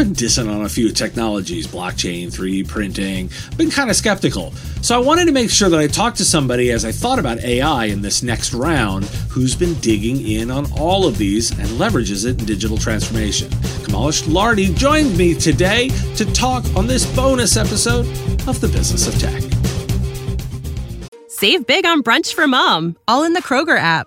been dissing on a few technologies, blockchain, 3D printing, been kind of skeptical. So I wanted to make sure that I talked to somebody as I thought about AI in this next round who's been digging in on all of these and leverages it in digital transformation. Kamales Lardi joined me today to talk on this bonus episode of The Business of Tech. Save big on brunch for mom, all in the Kroger app.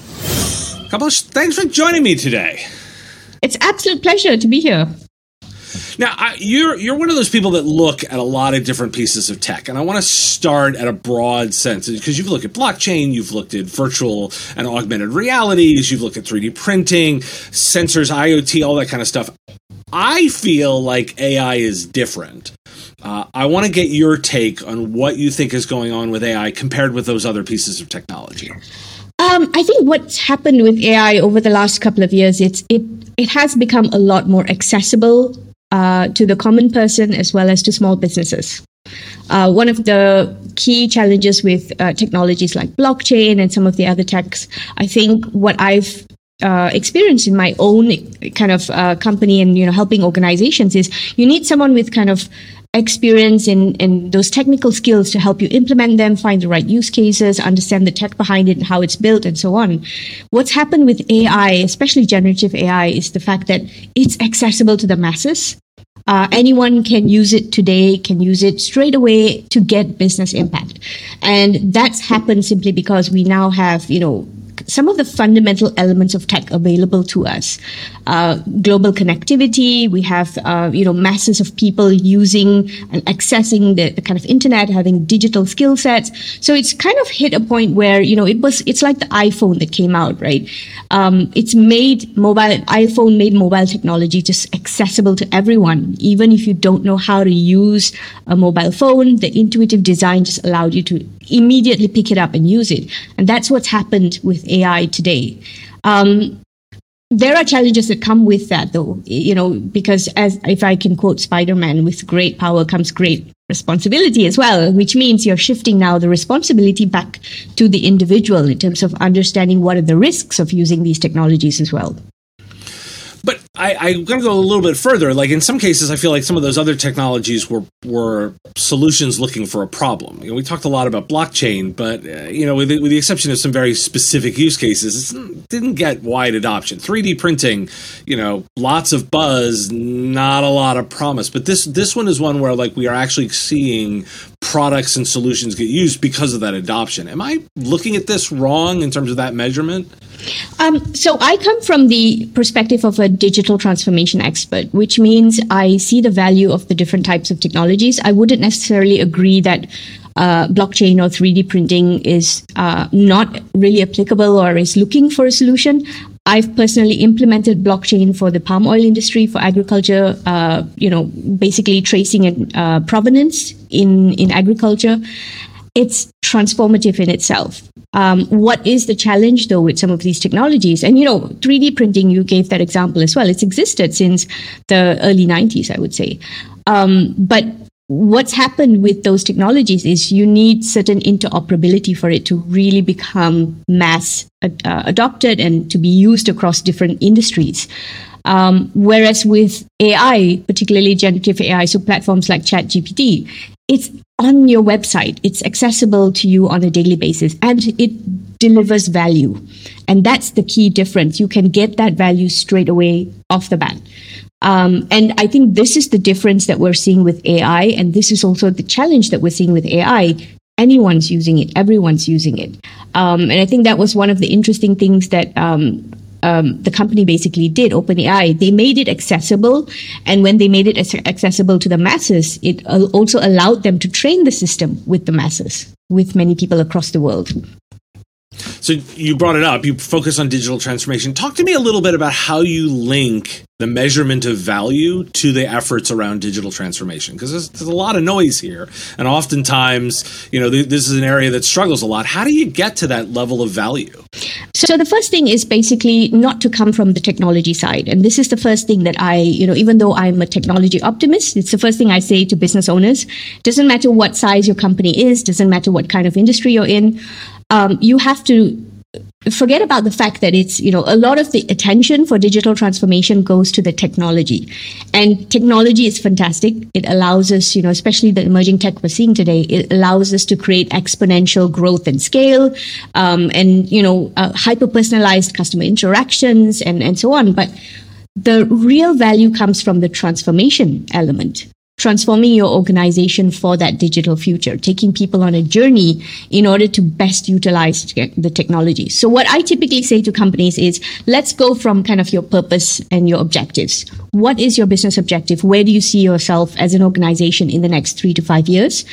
Kamales, thanks for joining me today. It's absolute pleasure to be here. Now, I, you're you're one of those people that look at a lot of different pieces of tech, and I want to start at a broad sense because you've looked at blockchain, you've looked at virtual and augmented realities, you've looked at 3D printing, sensors, IoT, all that kind of stuff. I feel like AI is different. Uh, I want to get your take on what you think is going on with AI compared with those other pieces of technology. Um, I think what's happened with AI over the last couple of years, it's it it has become a lot more accessible uh, to the common person as well as to small businesses. Uh, one of the key challenges with uh, technologies like blockchain and some of the other techs, I think what I've uh, experienced in my own kind of uh, company and you know helping organizations is you need someone with kind of experience in, in those technical skills to help you implement them, find the right use cases, understand the tech behind it and how it's built and so on. What's happened with AI, especially generative AI, is the fact that it's accessible to the masses. Uh, anyone can use it today, can use it straight away to get business impact. And that's happened simply because we now have, you know, some of the fundamental elements of tech available to us. Uh, global connectivity, we have uh, you know masses of people using and accessing the, the, kind of internet, having digital skill sets. So it's kind of hit a point where you know it was it's like the iPhone that came out, right? Um, it's made mobile iPhone made mobile technology just accessible to everyone, even if you don't know how to use a mobile phone. The intuitive design just allowed you to immediately pick it up and use it, and that's what's happened with AI today. Um, there are challenges that come with that though you know because as if i can quote spider-man with great power comes great responsibility as well which means you're shifting now the responsibility back to the individual in terms of understanding what are the risks of using these technologies as well but I, I'm going to go a little bit further. Like in some cases, I feel like some of those other technologies were were solutions looking for a problem. You know, we talked a lot about blockchain, but uh, you know, with the, with the exception of some very specific use cases, it didn't get wide adoption. 3D printing, you know, lots of buzz, not a lot of promise. But this this one is one where like we are actually seeing products and solutions get used because of that adoption. Am I looking at this wrong in terms of that measurement? Um, so I come from the perspective of a digital transformation expert, which means I see the value of the different types of technologies. I wouldn't necessarily agree that uh, blockchain or 3D printing is uh, not really applicable or is looking for a solution. I've personally implemented blockchain for the palm oil industry, for agriculture, uh, you know, basically tracing and uh, provenance in, in agriculture it's transformative in itself. Um, what is the challenge though with some of these technologies? And you know, 3D printing, you gave that example as well. It's existed since the early 90s, I would say. Um, but what's happened with those technologies is you need certain interoperability for it to really become mass uh, adopted and to be used across different industries. Um, whereas with AI, particularly generative AI, so platforms like ChatGPT, it's on your website. It's accessible to you on a daily basis and it delivers value. And that's the key difference. You can get that value straight away off the bat. Um, and I think this is the difference that we're seeing with AI. And this is also the challenge that we're seeing with AI. Anyone's using it, everyone's using it. Um, and I think that was one of the interesting things that um, um, the company basically did, OpenAI, they made it accessible. And when they made it accessible to the masses, it also allowed them to train the system with the masses, with many people across the world. So you brought it up. You focus on digital transformation. Talk to me a little bit about how you link the measurement of value to the efforts around digital transformation because there's, there's, a lot of noise here and oftentimes you know th- this is an area that struggles a lot how do you get to that level of value so the first thing is basically not to come from the technology side and this is the first thing that i you know even though i'm a technology optimist it's the first thing i say to business owners doesn't matter what size your company is doesn't matter what kind of industry you're in um, you have to forget about the fact that it's you know a lot of the attention for digital transformation goes to the technology. And technology is fantastic. It allows us you know especially the emerging tech we're seeing today it allows us to create exponential growth and scale um, and you know uh, hyper personalized customer interactions and and so on. But the real value comes from the transformation element transforming your organization for that digital future, taking people on a journey in order to best utilize the technology. So what I typically say to companies is let's go from kind of your purpose and your objectives. What is your business objective? Where do you see yourself as an organization in the next three to five years?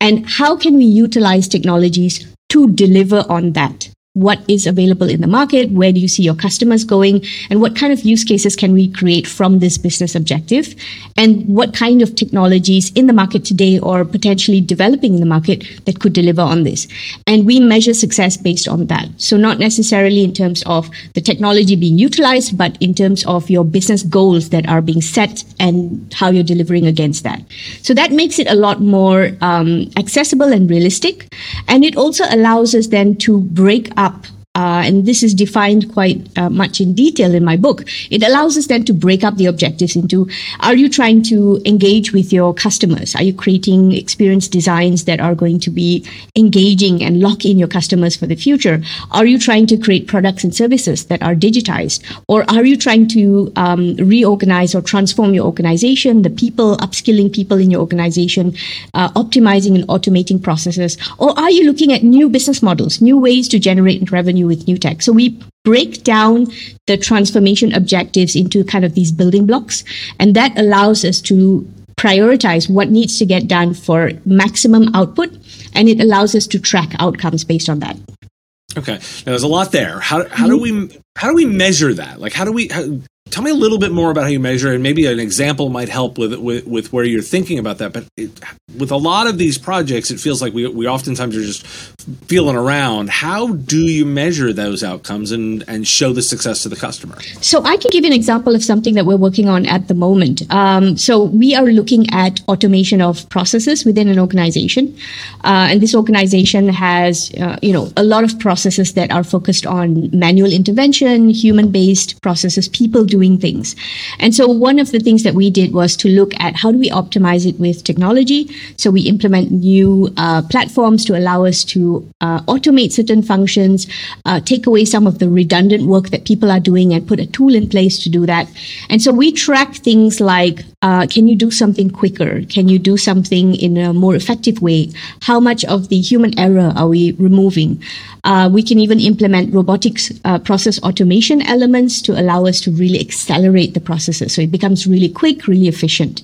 And how can we utilize technologies to deliver on that? What is available in the market, where do you see your customers going, and what kind of use cases can we create from this business objective, and what kind of technologies in the market today or potentially developing in the market that could deliver on this. And we measure success based on that. So not necessarily in terms of the technology being utilized, but in terms of your business goals that are being set and how you're delivering against that. So that makes it a lot more um, accessible and realistic. And it also allows us then to break up uh, and this is defined quite uh, much in detail in my book. It allows us then to break up the objectives into are you trying to engage with your customers? Are you creating experience designs that are going to be engaging and lock in your customers for the future? Are you trying to create products and services that are digitized? Or are you trying to um, reorganize or transform your organization, the people, upskilling people in your organization, uh, optimizing and automating processes? Or are you looking at new business models, new ways to generate revenue? With new tech. So we break down the transformation objectives into kind of these building blocks, and that allows us to prioritize what needs to get done for maximum output, and it allows us to track outcomes based on that. Okay, now there's a lot there. How how do mm-hmm. we how do we measure that? Like, how do we? How, tell me a little bit more about how you measure, and maybe an example might help with with, with where you're thinking about that. But it, with a lot of these projects, it feels like we we oftentimes are just feeling around. How do you measure those outcomes and and show the success to the customer? So I can give you an example of something that we're working on at the moment. Um, so we are looking at automation of processes within an organization, uh, and this organization has uh, you know a lot of processes that are focused on manual intervention, human based processes, people doing things. And so one of the things that we did was to look at how do we optimize it with technology so we implement new uh, platforms to allow us to uh, automate certain functions, uh, take away some of the redundant work that people are doing, and put a tool in place to do that. And so we track things like uh, can you do something quicker? Can you do something in a more effective way? How much of the human error are we removing? Uh, we can even implement robotics uh, process automation elements to allow us to really accelerate the processes. So it becomes really quick, really efficient.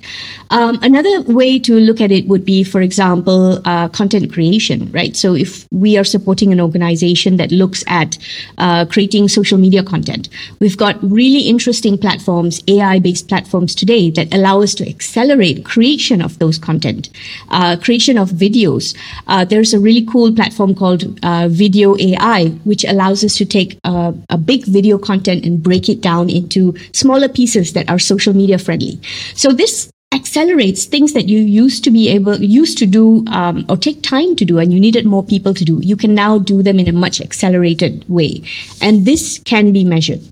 Um, another way to look at it would be, for example, uh, content creation, right? So if we are supporting an organization that looks at uh, creating social media content, we've got really interesting platforms, AI based platforms today that allow us to accelerate creation of those content, uh, creation of videos. Uh, there's a really cool platform called Video AI, which allows us to take a, a big video content and break it down into smaller pieces that are social media friendly. So this accelerates things that you used to be able used to do um, or take time to do and you needed more people to do you can now do them in a much accelerated way and this can be measured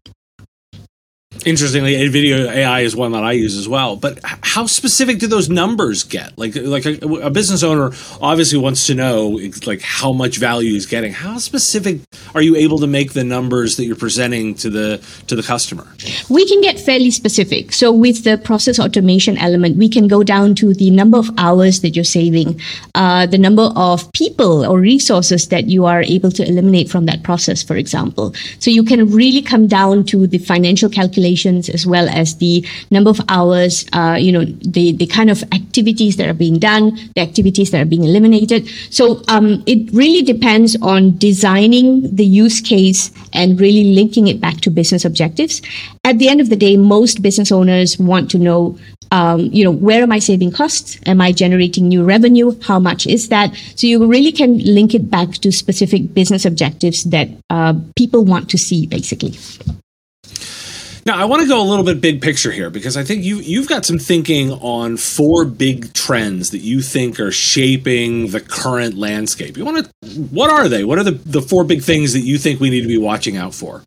Interestingly, video AI is one that I use as well. But how specific do those numbers get? Like, like a, a, business owner obviously wants to know like how much value he's getting. How specific are you able to make the numbers that you're presenting to the to the customer? We can get fairly specific. So with the process automation element, we can go down to the number of hours that you're saving, uh, the number of people or resources that you are able to eliminate from that process, for example. So you can really come down to the financial calculation as well as the number of hours, uh, you know, the, the kind of activities that are being done, the activities that are being eliminated. So um, it really depends on designing the use case and really linking it back to business objectives. At the end of the day, most business owners want to know um, you know, where am I saving costs? Am I generating new revenue? How much is that? So you really can link it back to specific business objectives that uh, people want to see, basically. Now, I want to go a little bit big picture here because I think you you've got some thinking on four big trends that you think are shaping the current landscape. You want to what are they? What are the the four big things that you think we need to be watching out for?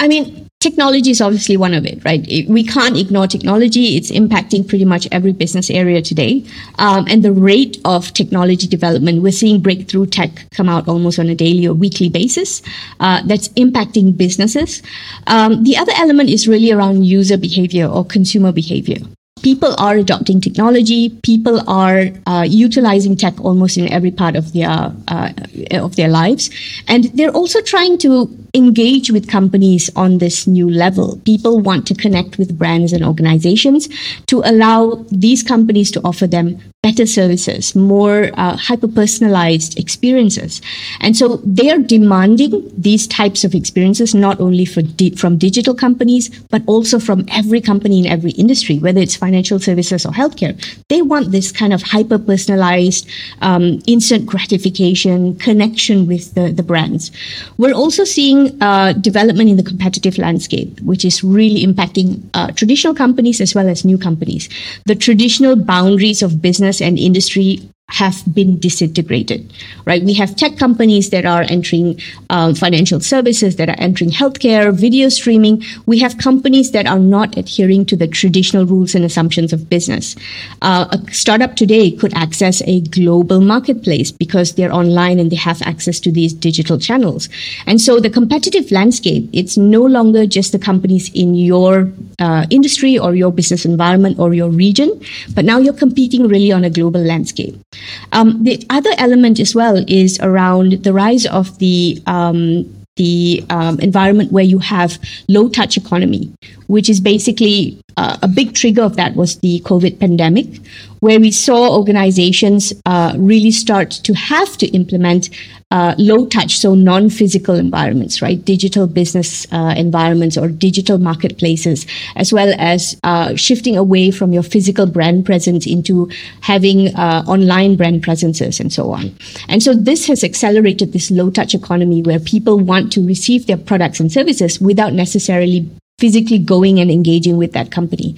I mean, technology is obviously one of it, right? we can't ignore technology. It's impacting pretty much every business area today. Um, and the rate of technology development, we're seeing breakthrough tech come out almost on a daily or weekly basis. Uh, that's impacting businesses. Um, the other element is really around user behavior or consumer behavior people are adopting technology. People are uh, utilizing tech almost in every part of their uh, of their lives, and they're also trying to engage with companies on this new level. People want to connect with brands and organizations to allow these companies to offer them better services, more uh, hyper personalized experiences. And so they are demanding these types of experiences not only di- from digital companies, but also from every company in every industry, whether it's financial services or healthcare. They want this kind of hyper personalized, um, instant gratification connection with the, the brands. We're also seeing uh, development in the competitive landscape, which is really impacting uh, traditional companies as well as new companies. The traditional boundaries of business business and industry have been disintegrated, right? We have tech companies that are entering um, financial services, that are entering healthcare, video streaming. We have companies that are not adhering to the traditional rules and assumptions of business. Uh, a startup today could access a global marketplace because they're online and they have access to these digital channels. And so the competitive landscape, it's no longer just the companies in your uh, industry or your business environment or your region, but now you're competing really on a global landscape. Um, the other element as well is around the rise of the um, the um, environment where you have low touch economy, which is basically uh, a big trigger of that was the COVID pandemic, where we saw organizations uh, really start to have to implement uh, low touch, so non physical environments, right? Digital business uh, environments or digital marketplaces, as well as uh, shifting away from your physical brand presence into having uh, online brand presences and so on. And so this has accelerated this low touch economy where people want to receive their products and services without necessarily physically going and engaging with that company.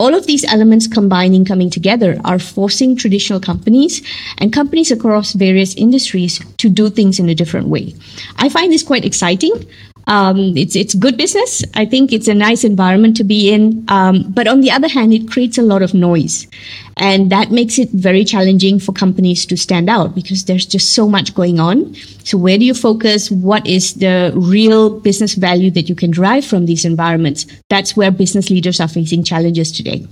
All of these elements combining, coming together, are forcing traditional companies and companies across various industries to do things in a different way. I find this quite exciting. Um, it's it's good business. I think it's a nice environment to be in. Um, but on the other hand, it creates a lot of noise, and that makes it very challenging for companies to stand out because there's just so much going on. So where do you focus? What is the real business value that you can derive from these environments? That's where business leaders are facing challenges today.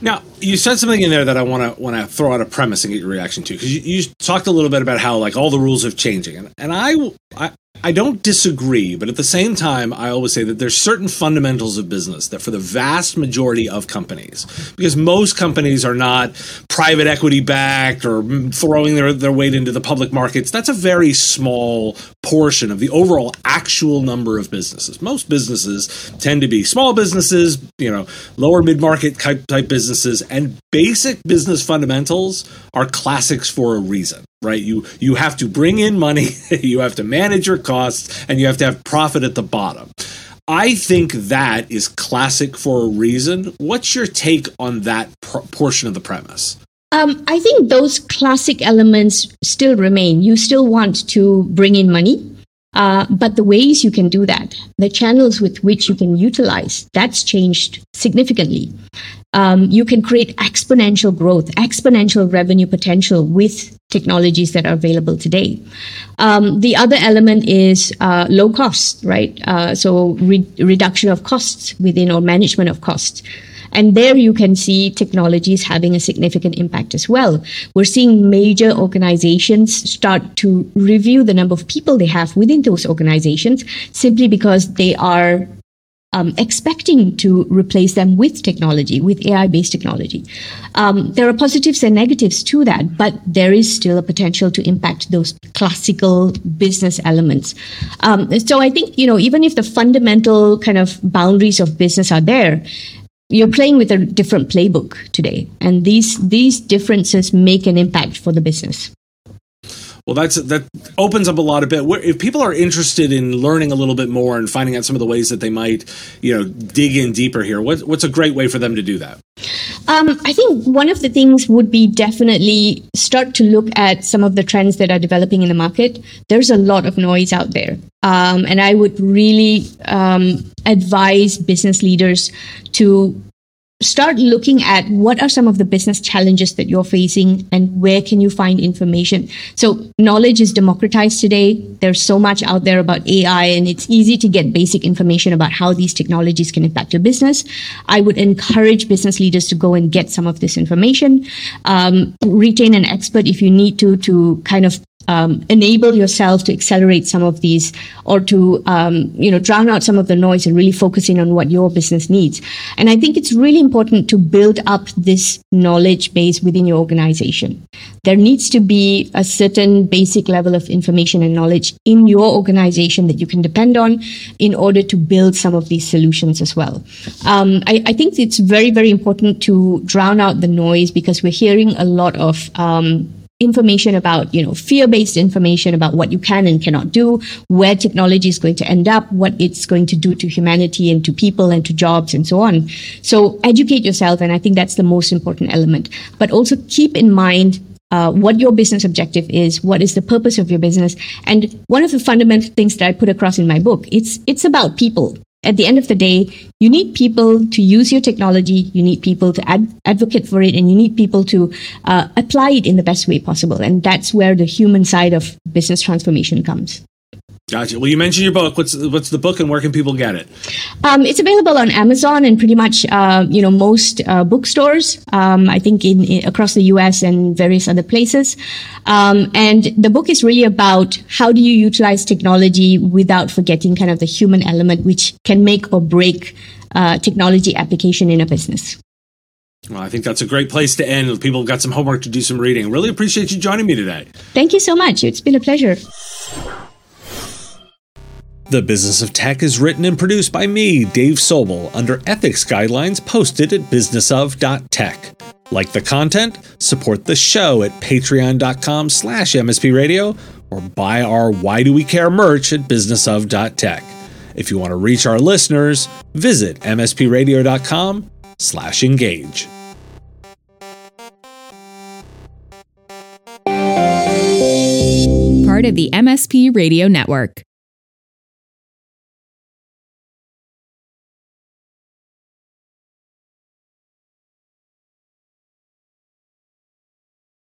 Now, you said something in there that I want to want to throw out a premise and get your reaction to because you, you, talked a little bit about how like all the rules are changing, and, and I, I I don't disagree, but at the same time, I always say that there's certain fundamentals of business that for the vast majority of companies, because most companies are not private equity backed or throwing their, their weight into the public markets, that's a very small portion of the overall actual number of businesses. Most businesses tend to be small businesses, you know, lower mid market type, type businesses, and basic business fundamentals are classics for a reason right? You you have to bring in money you have to manage your costs and you have to have profit at the bottom. I think that is classic for a reason. What's your take on that pr- portion of the premise? Um, I think those classic elements still remain. You still want to bring in money, uh, but the ways you can do that, the channels with which you can utilize, that's changed significantly um, you can create exponential growth, exponential revenue potential with technologies that are available today. Um, the other element is uh, low cost, right? Uh, so re- reduction of costs within or management of costs. And there you can see technologies having a significant impact as well. We're seeing major organizations start to review the number of people they have within those organizations simply because they are um, expecting to replace them with technology, with AI based technology. Um, there are positives and negatives to that, but there is still a potential to impact those classical business elements. Um, so I think, you know, even if the fundamental kind of boundaries of business are there, you're playing with a different playbook today. And these, these differences make an impact for the business. Well, that's that opens up a lot of bit. If people are interested in learning a little bit more and finding out some of the ways that they might, you know, dig in deeper here, what, what's a great way for them to do that? Um, I think one of the things would be definitely start to look at some of the trends that are developing in the market. There's a lot of noise out there. Um, and I would really um, advise business leaders to start looking at what are some of the business challenges that you're facing and where can you find information. So knowledge is democratized today. There's so much out there about ai and it's easy to get basic information about how these technologies can impact your business. I would encourage business leaders to go and get some of this information. Um, retain an expert if you need to to kind of um, enable yourself to accelerate some of these or to um, you know drown out some of the noise and really focus in on what your business needs. And i think it's really important to build up this knowledge base within your organization. There needs to be a certain basic level of information and knowledge in your organization that you can depend on in order to build some of these solutions as well. Um, I, I, think it's very very important to drown out the noise because we're hearing a lot of um, information about, you know, fear-based information about what you can and cannot do, where technology is going to end up, what it's going to do to humanity and to people and to jobs and so on. So educate yourself. And I think that's the most important element. But also keep in mind uh, what your business objective is, what is the purpose of your business, and one of the fundamental things that I put across in my book, it's it's about people at the end of the day, you need people to use your technology, you need people to ad- advocate for it, and you need people to uh, apply it in the best way possible. And that's where the human side of business transformation comes. Gotcha. Well, you mentioned your book. What's what's the book, and where can people get it? Um, it's available on Amazon and pretty much uh, you know most uh, bookstores. Um, I think in, in, across the U.S. and various other places. Um, and the book is really about how do you utilize technology without forgetting kind of the human element, which can make or break uh, technology application in a business. Well, I think that's a great place to end. People have got some homework to do some reading. Really appreciate you joining me today. Thank you so much. It's been a pleasure. The Business of Tech is written and produced by me, Dave Sobel, under ethics guidelines posted at businessof.tech. Like the content, support the show at patreon.com slash mspradio, or buy our Why Do We Care merch at businessof.tech. If you want to reach our listeners, visit mspradio.com slash engage. Part of the MSP Radio Network.